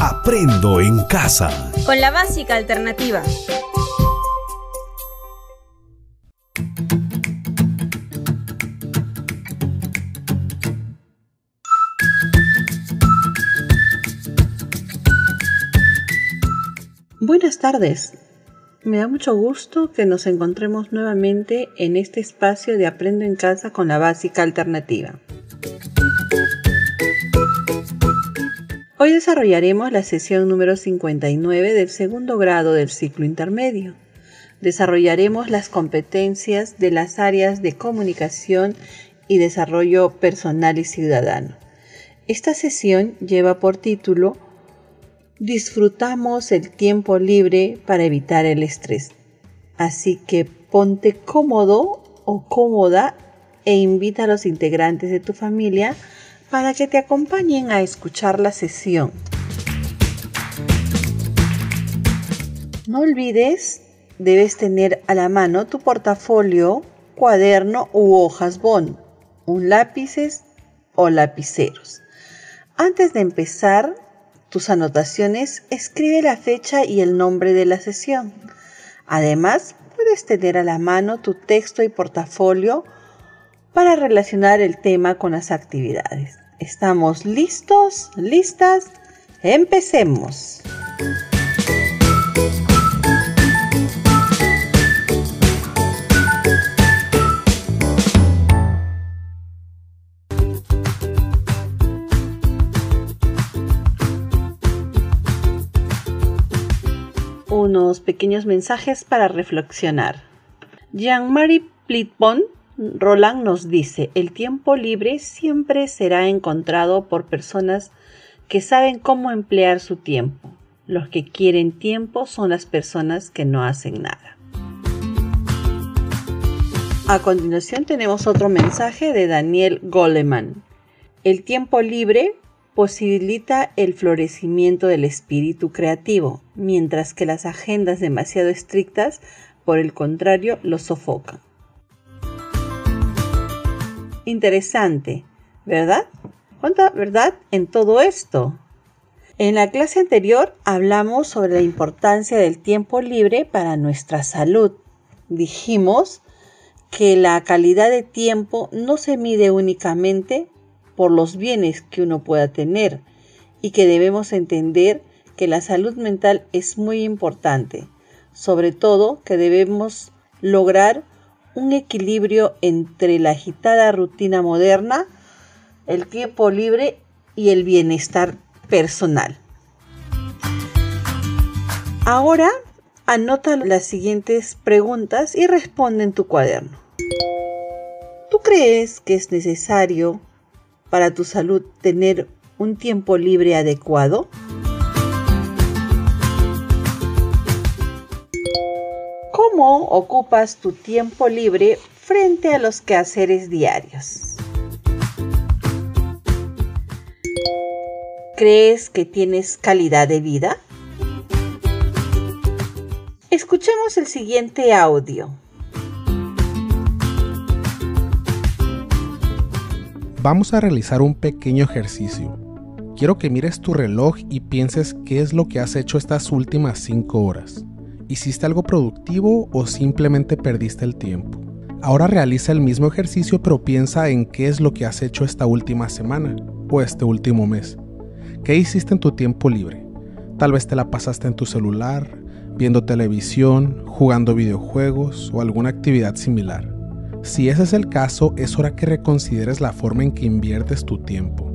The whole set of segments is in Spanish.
Aprendo en casa. Con la básica alternativa. Buenas tardes. Me da mucho gusto que nos encontremos nuevamente en este espacio de Aprendo en casa con la básica alternativa. Hoy desarrollaremos la sesión número 59 del segundo grado del ciclo intermedio. Desarrollaremos las competencias de las áreas de comunicación y desarrollo personal y ciudadano. Esta sesión lleva por título Disfrutamos el tiempo libre para evitar el estrés. Así que ponte cómodo o cómoda e invita a los integrantes de tu familia para que te acompañen a escuchar la sesión. No olvides, debes tener a la mano tu portafolio, cuaderno u hojas bond, un lápices o lapiceros. Antes de empezar tus anotaciones, escribe la fecha y el nombre de la sesión. Además, puedes tener a la mano tu texto y portafolio para relacionar el tema con las actividades. ¿Estamos listos? ¿Listas? Empecemos. Unos pequeños mensajes para reflexionar. Jean-Marie Plitbon Roland nos dice, el tiempo libre siempre será encontrado por personas que saben cómo emplear su tiempo. Los que quieren tiempo son las personas que no hacen nada. A continuación tenemos otro mensaje de Daniel Goleman. El tiempo libre posibilita el florecimiento del espíritu creativo, mientras que las agendas demasiado estrictas, por el contrario, lo sofocan. Interesante, ¿verdad? ¿Cuánta verdad en todo esto? En la clase anterior hablamos sobre la importancia del tiempo libre para nuestra salud. Dijimos que la calidad de tiempo no se mide únicamente por los bienes que uno pueda tener y que debemos entender que la salud mental es muy importante, sobre todo que debemos lograr un equilibrio entre la agitada rutina moderna, el tiempo libre y el bienestar personal. Ahora anota las siguientes preguntas y responde en tu cuaderno. ¿Tú crees que es necesario para tu salud tener un tiempo libre adecuado? ¿Cómo ocupas tu tiempo libre frente a los quehaceres diarios? ¿Crees que tienes calidad de vida? Escuchemos el siguiente audio. Vamos a realizar un pequeño ejercicio. Quiero que mires tu reloj y pienses qué es lo que has hecho estas últimas 5 horas. ¿Hiciste algo productivo o simplemente perdiste el tiempo? Ahora realiza el mismo ejercicio pero piensa en qué es lo que has hecho esta última semana o este último mes. ¿Qué hiciste en tu tiempo libre? Tal vez te la pasaste en tu celular, viendo televisión, jugando videojuegos o alguna actividad similar. Si ese es el caso, es hora que reconsideres la forma en que inviertes tu tiempo.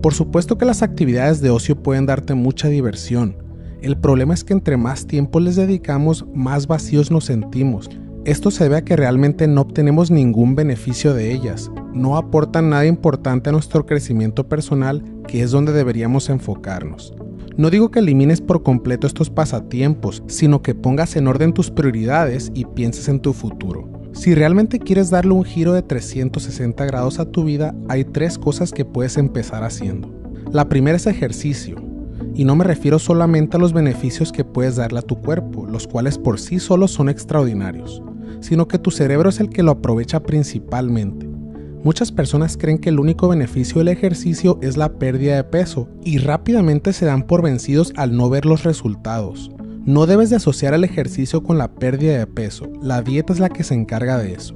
Por supuesto que las actividades de ocio pueden darte mucha diversión, el problema es que entre más tiempo les dedicamos, más vacíos nos sentimos. Esto se debe a que realmente no obtenemos ningún beneficio de ellas, no aportan nada importante a nuestro crecimiento personal, que es donde deberíamos enfocarnos. No digo que elimines por completo estos pasatiempos, sino que pongas en orden tus prioridades y pienses en tu futuro. Si realmente quieres darle un giro de 360 grados a tu vida, hay tres cosas que puedes empezar haciendo. La primera es ejercicio. Y no me refiero solamente a los beneficios que puedes darle a tu cuerpo, los cuales por sí solos son extraordinarios, sino que tu cerebro es el que lo aprovecha principalmente. Muchas personas creen que el único beneficio del ejercicio es la pérdida de peso y rápidamente se dan por vencidos al no ver los resultados. No debes de asociar el ejercicio con la pérdida de peso, la dieta es la que se encarga de eso.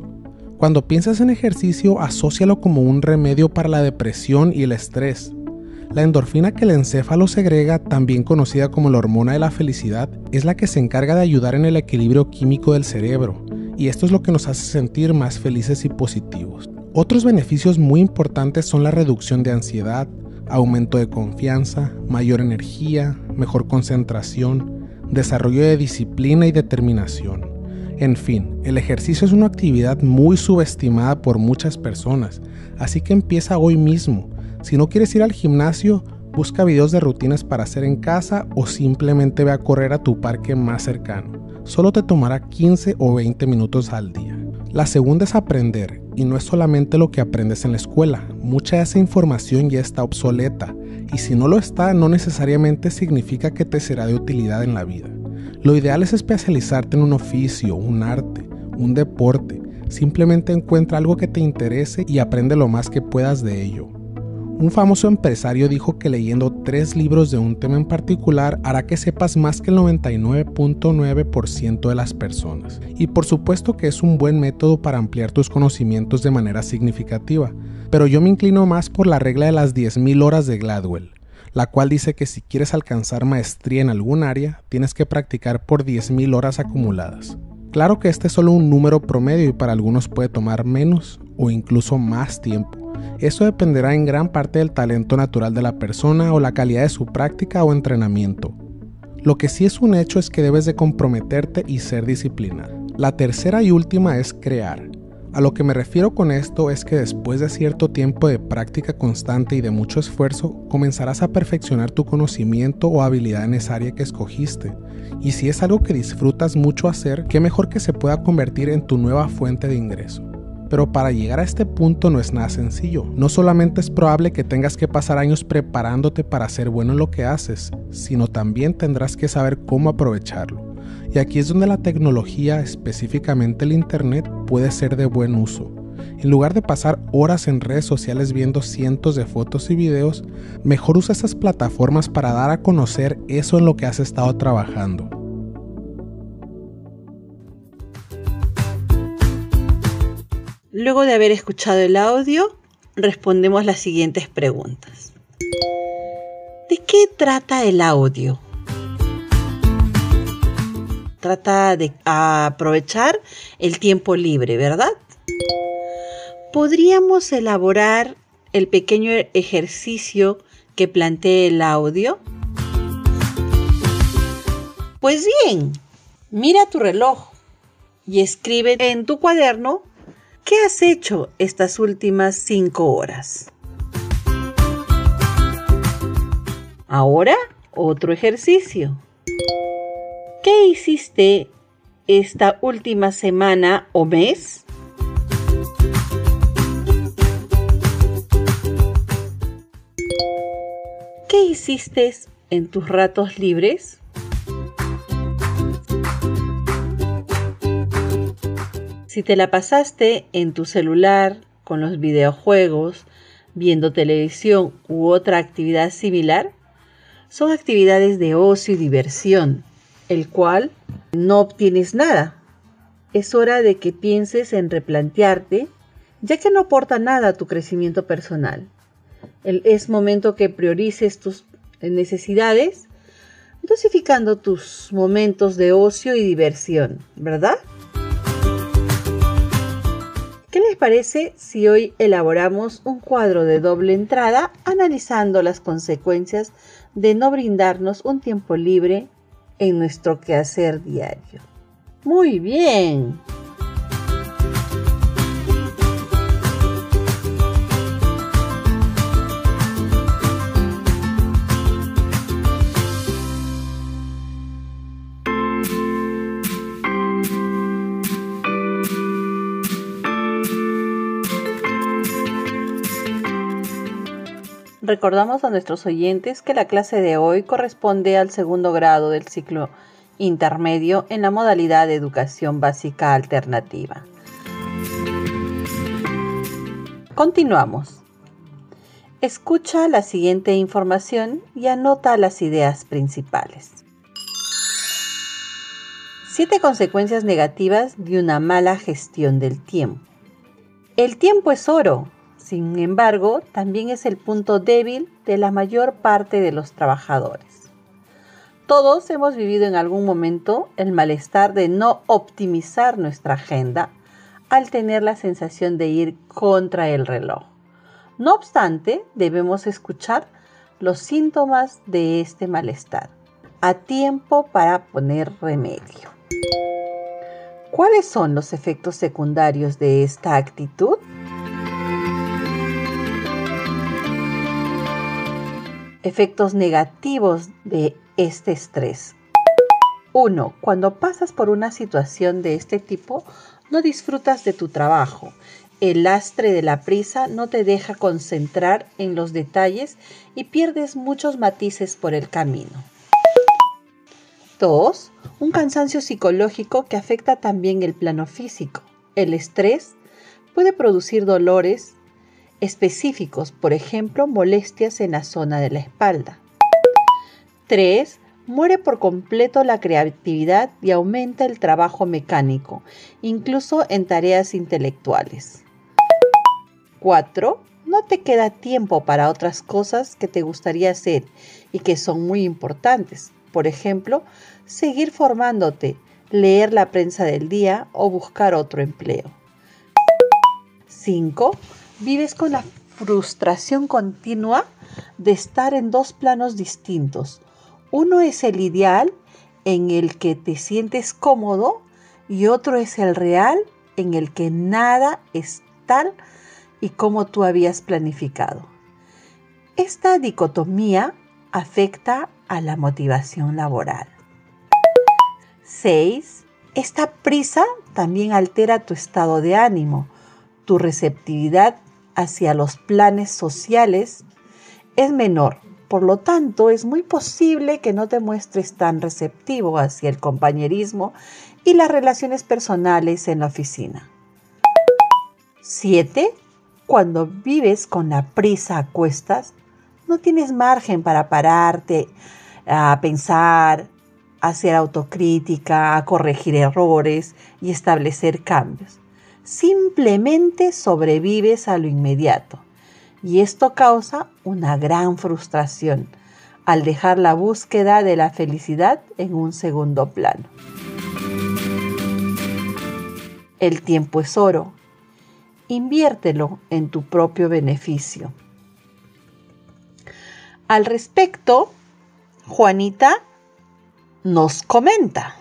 Cuando piensas en ejercicio, asócialo como un remedio para la depresión y el estrés. La endorfina que el encéfalo segrega, también conocida como la hormona de la felicidad, es la que se encarga de ayudar en el equilibrio químico del cerebro, y esto es lo que nos hace sentir más felices y positivos. Otros beneficios muy importantes son la reducción de ansiedad, aumento de confianza, mayor energía, mejor concentración, desarrollo de disciplina y determinación. En fin, el ejercicio es una actividad muy subestimada por muchas personas, así que empieza hoy mismo. Si no quieres ir al gimnasio, busca videos de rutinas para hacer en casa o simplemente ve a correr a tu parque más cercano. Solo te tomará 15 o 20 minutos al día. La segunda es aprender, y no es solamente lo que aprendes en la escuela, mucha de esa información ya está obsoleta, y si no lo está, no necesariamente significa que te será de utilidad en la vida. Lo ideal es especializarte en un oficio, un arte, un deporte. Simplemente encuentra algo que te interese y aprende lo más que puedas de ello. Un famoso empresario dijo que leyendo tres libros de un tema en particular hará que sepas más que el 99.9% de las personas. Y por supuesto que es un buen método para ampliar tus conocimientos de manera significativa, pero yo me inclino más por la regla de las 10.000 horas de Gladwell la cual dice que si quieres alcanzar maestría en algún área, tienes que practicar por 10.000 horas acumuladas. Claro que este es solo un número promedio y para algunos puede tomar menos o incluso más tiempo. Eso dependerá en gran parte del talento natural de la persona o la calidad de su práctica o entrenamiento. Lo que sí es un hecho es que debes de comprometerte y ser disciplinado. La tercera y última es crear. A lo que me refiero con esto es que después de cierto tiempo de práctica constante y de mucho esfuerzo, comenzarás a perfeccionar tu conocimiento o habilidad en esa área que escogiste. Y si es algo que disfrutas mucho hacer, qué mejor que se pueda convertir en tu nueva fuente de ingreso. Pero para llegar a este punto no es nada sencillo. No solamente es probable que tengas que pasar años preparándote para ser bueno en lo que haces, sino también tendrás que saber cómo aprovecharlo. Y aquí es donde la tecnología, específicamente el Internet, puede ser de buen uso. En lugar de pasar horas en redes sociales viendo cientos de fotos y videos, mejor usa esas plataformas para dar a conocer eso en lo que has estado trabajando. Luego de haber escuchado el audio, respondemos las siguientes preguntas. ¿De qué trata el audio? Trata de aprovechar el tiempo libre, ¿verdad? ¿Podríamos elaborar el pequeño ejercicio que plantea el audio? Pues bien, mira tu reloj y escribe en tu cuaderno qué has hecho estas últimas cinco horas. Ahora, otro ejercicio. ¿Qué hiciste esta última semana o mes? ¿Qué hiciste en tus ratos libres? Si te la pasaste en tu celular con los videojuegos, viendo televisión u otra actividad similar, son actividades de ocio y diversión el cual no obtienes nada. Es hora de que pienses en replantearte, ya que no aporta nada a tu crecimiento personal. es momento que priorices tus necesidades, dosificando tus momentos de ocio y diversión, ¿verdad? ¿Qué les parece si hoy elaboramos un cuadro de doble entrada analizando las consecuencias de no brindarnos un tiempo libre en nuestro quehacer diario. Muy bien. Recordamos a nuestros oyentes que la clase de hoy corresponde al segundo grado del ciclo intermedio en la modalidad de educación básica alternativa. Continuamos. Escucha la siguiente información y anota las ideas principales. Siete consecuencias negativas de una mala gestión del tiempo. El tiempo es oro, sin embargo, también es el punto débil de la mayor parte de los trabajadores. Todos hemos vivido en algún momento el malestar de no optimizar nuestra agenda al tener la sensación de ir contra el reloj. No obstante, debemos escuchar los síntomas de este malestar a tiempo para poner remedio. ¿Cuáles son los efectos secundarios de esta actitud? Efectos negativos de este estrés. 1. Cuando pasas por una situación de este tipo, no disfrutas de tu trabajo el lastre de la prisa no te deja concentrar en los detalles y pierdes muchos matices por el camino. 2. Un cansancio psicológico que afecta también el plano físico. El estrés puede producir dolores específicos, por ejemplo, molestias en la zona de la espalda. 3. Muere por completo la creatividad y aumenta el trabajo mecánico, incluso en tareas intelectuales. 4. No te queda tiempo para otras cosas que te gustaría hacer y que son muy importantes. Por ejemplo, seguir formándote, leer la prensa del día o buscar otro empleo. 5. Vives con la frustración continua de estar en dos planos distintos. Uno es el ideal en el que te sientes cómodo y otro es el real en el que nada es tal y como tú habías planificado. Esta dicotomía afecta a la motivación laboral. 6. Esta prisa también altera tu estado de ánimo, tu receptividad hacia los planes sociales es menor. Por lo tanto, es muy posible que no te muestres tan receptivo hacia el compañerismo y las relaciones personales en la oficina. 7 cuando vives con la prisa a cuestas, no tienes margen para pararte a pensar, hacer autocrítica, a corregir errores y establecer cambios. Simplemente sobrevives a lo inmediato. Y esto causa una gran frustración al dejar la búsqueda de la felicidad en un segundo plano. El tiempo es oro inviértelo en tu propio beneficio. Al respecto, Juanita nos comenta.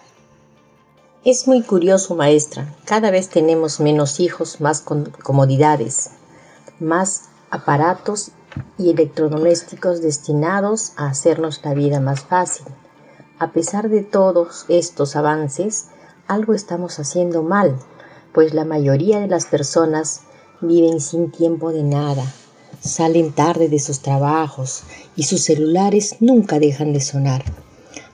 Es muy curioso, maestra. Cada vez tenemos menos hijos, más comodidades, más aparatos y electrodomésticos destinados a hacernos la vida más fácil. A pesar de todos estos avances, algo estamos haciendo mal pues la mayoría de las personas viven sin tiempo de nada, salen tarde de sus trabajos y sus celulares nunca dejan de sonar.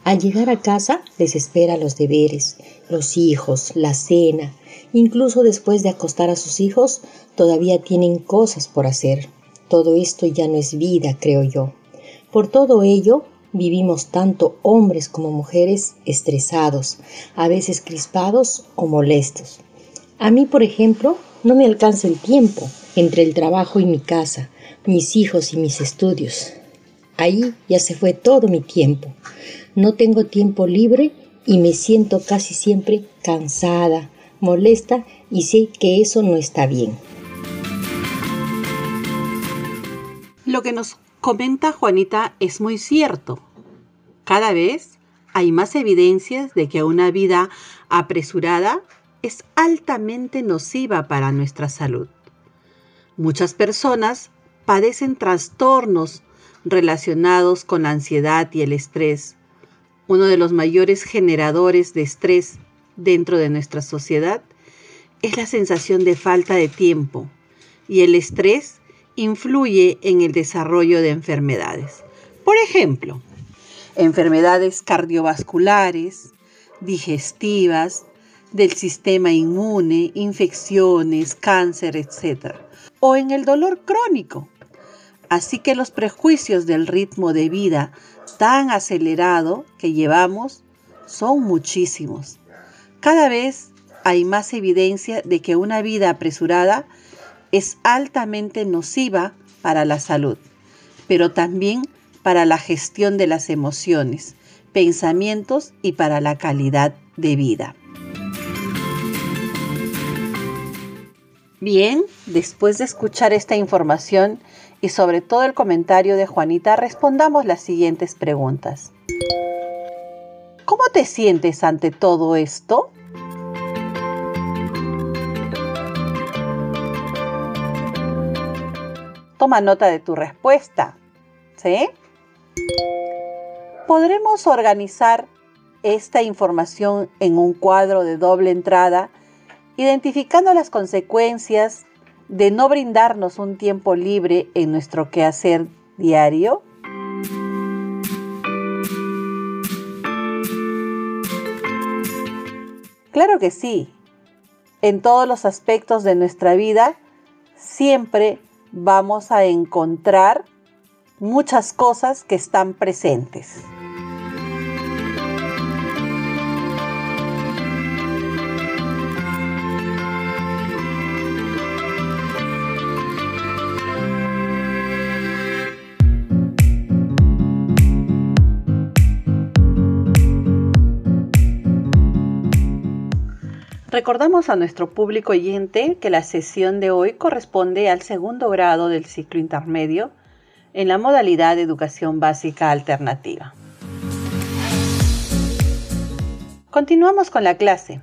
Al llegar a casa les espera los deberes, los hijos, la cena, incluso después de acostar a sus hijos todavía tienen cosas por hacer. Todo esto ya no es vida, creo yo. Por todo ello, vivimos tanto hombres como mujeres estresados, a veces crispados o molestos. A mí, por ejemplo, no me alcanza el tiempo entre el trabajo y mi casa, mis hijos y mis estudios. Ahí ya se fue todo mi tiempo. No tengo tiempo libre y me siento casi siempre cansada, molesta y sé que eso no está bien. Lo que nos comenta Juanita es muy cierto. Cada vez hay más evidencias de que una vida apresurada es altamente nociva para nuestra salud. Muchas personas padecen trastornos relacionados con la ansiedad y el estrés. Uno de los mayores generadores de estrés dentro de nuestra sociedad es la sensación de falta de tiempo y el estrés influye en el desarrollo de enfermedades. Por ejemplo, enfermedades cardiovasculares, digestivas, del sistema inmune, infecciones, cáncer, etc. o en el dolor crónico. Así que los prejuicios del ritmo de vida tan acelerado que llevamos son muchísimos. Cada vez hay más evidencia de que una vida apresurada es altamente nociva para la salud, pero también para la gestión de las emociones, pensamientos y para la calidad de vida. Bien, después de escuchar esta información y sobre todo el comentario de Juanita, respondamos las siguientes preguntas. ¿Cómo te sientes ante todo esto? Toma nota de tu respuesta. ¿Sí? Podremos organizar esta información en un cuadro de doble entrada identificando las consecuencias de no brindarnos un tiempo libre en nuestro quehacer diario? Claro que sí. En todos los aspectos de nuestra vida siempre vamos a encontrar muchas cosas que están presentes. Recordamos a nuestro público oyente que la sesión de hoy corresponde al segundo grado del ciclo intermedio en la modalidad de educación básica alternativa. Continuamos con la clase.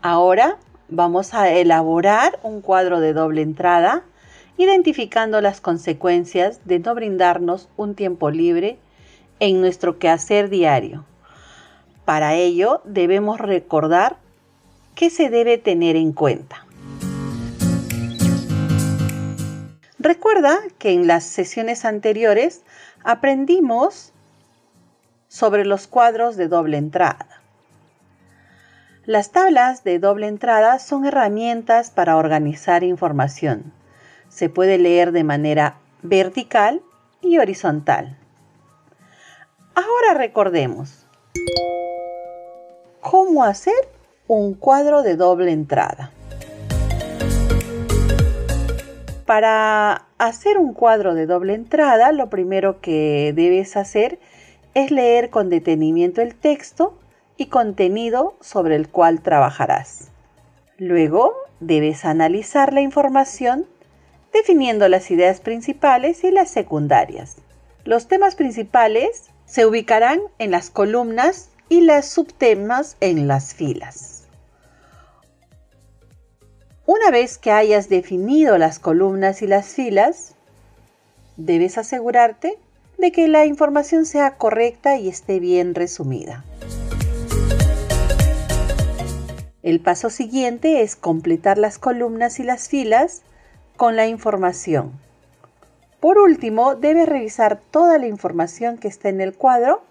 Ahora vamos a elaborar un cuadro de doble entrada identificando las consecuencias de no brindarnos un tiempo libre en nuestro quehacer diario. Para ello debemos recordar ¿Qué se debe tener en cuenta? Recuerda que en las sesiones anteriores aprendimos sobre los cuadros de doble entrada. Las tablas de doble entrada son herramientas para organizar información. Se puede leer de manera vertical y horizontal. Ahora recordemos cómo hacer un cuadro de doble entrada. Para hacer un cuadro de doble entrada, lo primero que debes hacer es leer con detenimiento el texto y contenido sobre el cual trabajarás. Luego debes analizar la información definiendo las ideas principales y las secundarias. Los temas principales se ubicarán en las columnas y las subtemas en las filas. Una vez que hayas definido las columnas y las filas, debes asegurarte de que la información sea correcta y esté bien resumida. El paso siguiente es completar las columnas y las filas con la información. Por último, debes revisar toda la información que está en el cuadro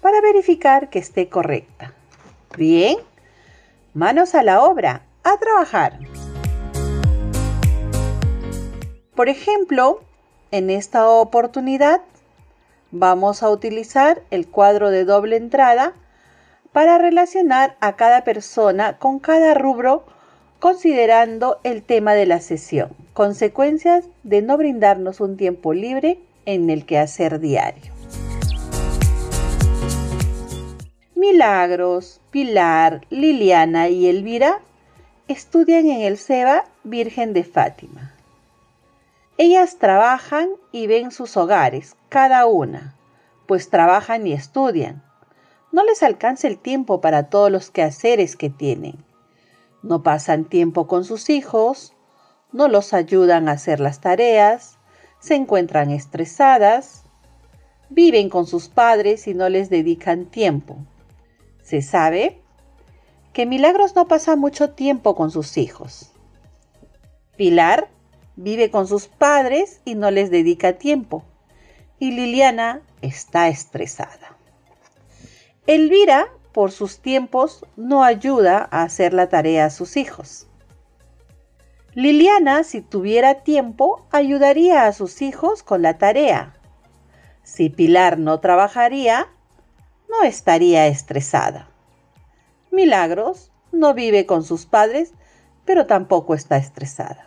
para verificar que esté correcta. Bien, manos a la obra, a trabajar. Por ejemplo, en esta oportunidad vamos a utilizar el cuadro de doble entrada para relacionar a cada persona con cada rubro considerando el tema de la sesión, consecuencias de no brindarnos un tiempo libre en el quehacer diario. Milagros, Pilar, Liliana y Elvira estudian en el SEBA Virgen de Fátima. Ellas trabajan y ven sus hogares, cada una, pues trabajan y estudian. No les alcanza el tiempo para todos los quehaceres que tienen. No pasan tiempo con sus hijos, no los ayudan a hacer las tareas, se encuentran estresadas, viven con sus padres y no les dedican tiempo. Se sabe que Milagros no pasa mucho tiempo con sus hijos. Pilar vive con sus padres y no les dedica tiempo. Y Liliana está estresada. Elvira, por sus tiempos, no ayuda a hacer la tarea a sus hijos. Liliana, si tuviera tiempo, ayudaría a sus hijos con la tarea. Si Pilar no trabajaría, no estaría estresada. Milagros no vive con sus padres, pero tampoco está estresada.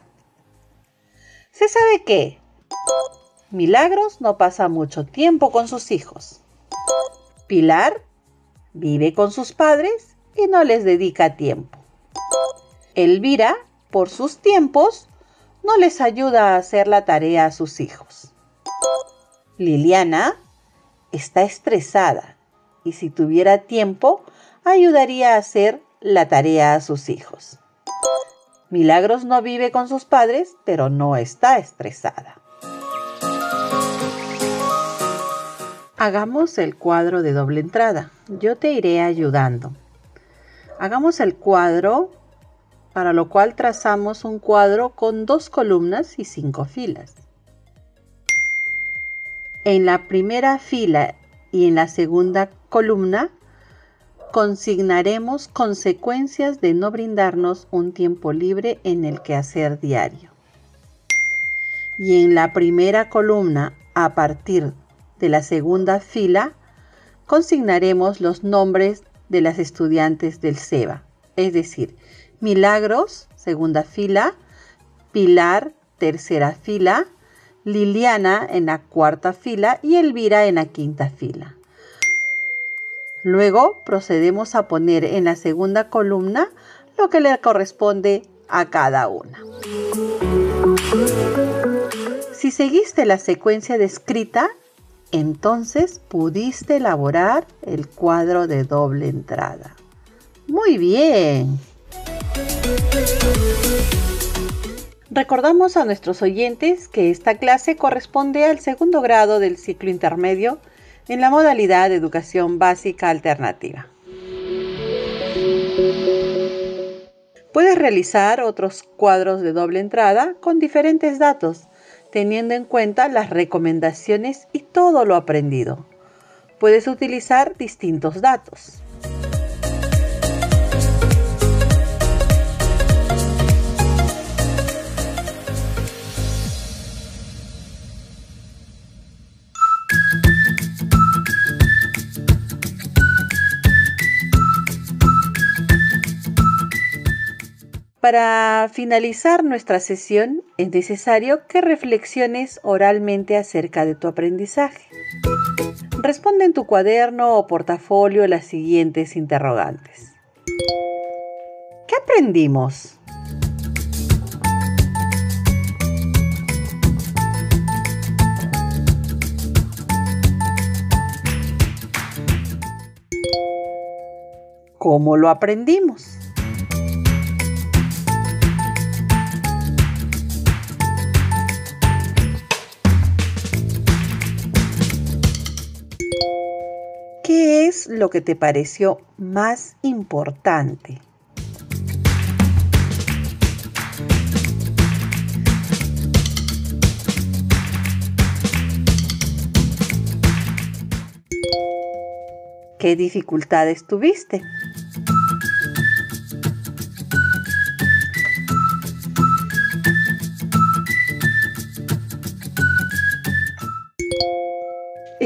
Se sabe que Milagros no pasa mucho tiempo con sus hijos. Pilar vive con sus padres y no les dedica tiempo. Elvira, por sus tiempos, no les ayuda a hacer la tarea a sus hijos. Liliana está estresada y si tuviera tiempo, ayudaría a hacer la tarea a sus hijos. Milagros no vive con sus padres, pero no está estresada. Hagamos el cuadro de doble entrada. Yo te iré ayudando. Hagamos el cuadro, para lo cual trazamos un cuadro con dos columnas y cinco filas. En la primera fila y en la segunda columna consignaremos consecuencias de no brindarnos un tiempo libre en el quehacer diario. Y en la primera columna, a partir de la segunda fila, consignaremos los nombres de las estudiantes del SEBA, es decir, Milagros, segunda fila, Pilar, tercera fila, Liliana en la cuarta fila y Elvira en la quinta fila. Luego procedemos a poner en la segunda columna lo que le corresponde a cada una. Si seguiste la secuencia descrita, entonces pudiste elaborar el cuadro de doble entrada. Muy bien. Recordamos a nuestros oyentes que esta clase corresponde al segundo grado del ciclo intermedio en la modalidad de educación básica alternativa. Puedes realizar otros cuadros de doble entrada con diferentes datos, teniendo en cuenta las recomendaciones y todo lo aprendido. Puedes utilizar distintos datos. Para finalizar nuestra sesión es necesario que reflexiones oralmente acerca de tu aprendizaje. Responde en tu cuaderno o portafolio las siguientes interrogantes. ¿Qué aprendimos? ¿Cómo lo aprendimos? Lo que te pareció más importante? ¿Qué dificultades tuviste?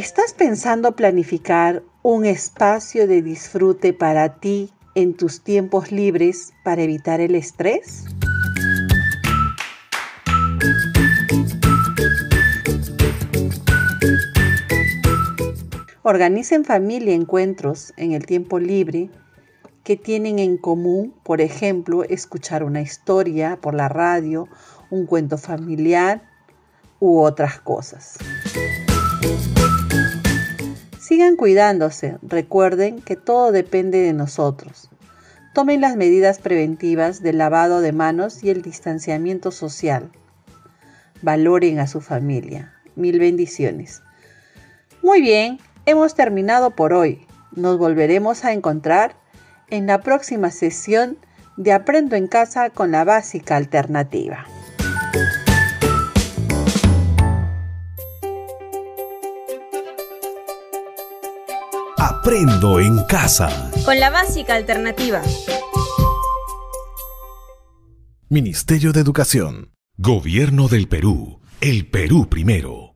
¿Estás pensando planificar un espacio de disfrute para ti en tus tiempos libres para evitar el estrés? Organiza en familia encuentros en el tiempo libre que tienen en común, por ejemplo, escuchar una historia por la radio, un cuento familiar u otras cosas. Sigan cuidándose, recuerden que todo depende de nosotros. Tomen las medidas preventivas del lavado de manos y el distanciamiento social. Valoren a su familia. Mil bendiciones. Muy bien, hemos terminado por hoy. Nos volveremos a encontrar en la próxima sesión de Aprendo en casa con la básica alternativa. Aprendo en casa. Con la básica alternativa. Ministerio de Educación. Gobierno del Perú. El Perú primero.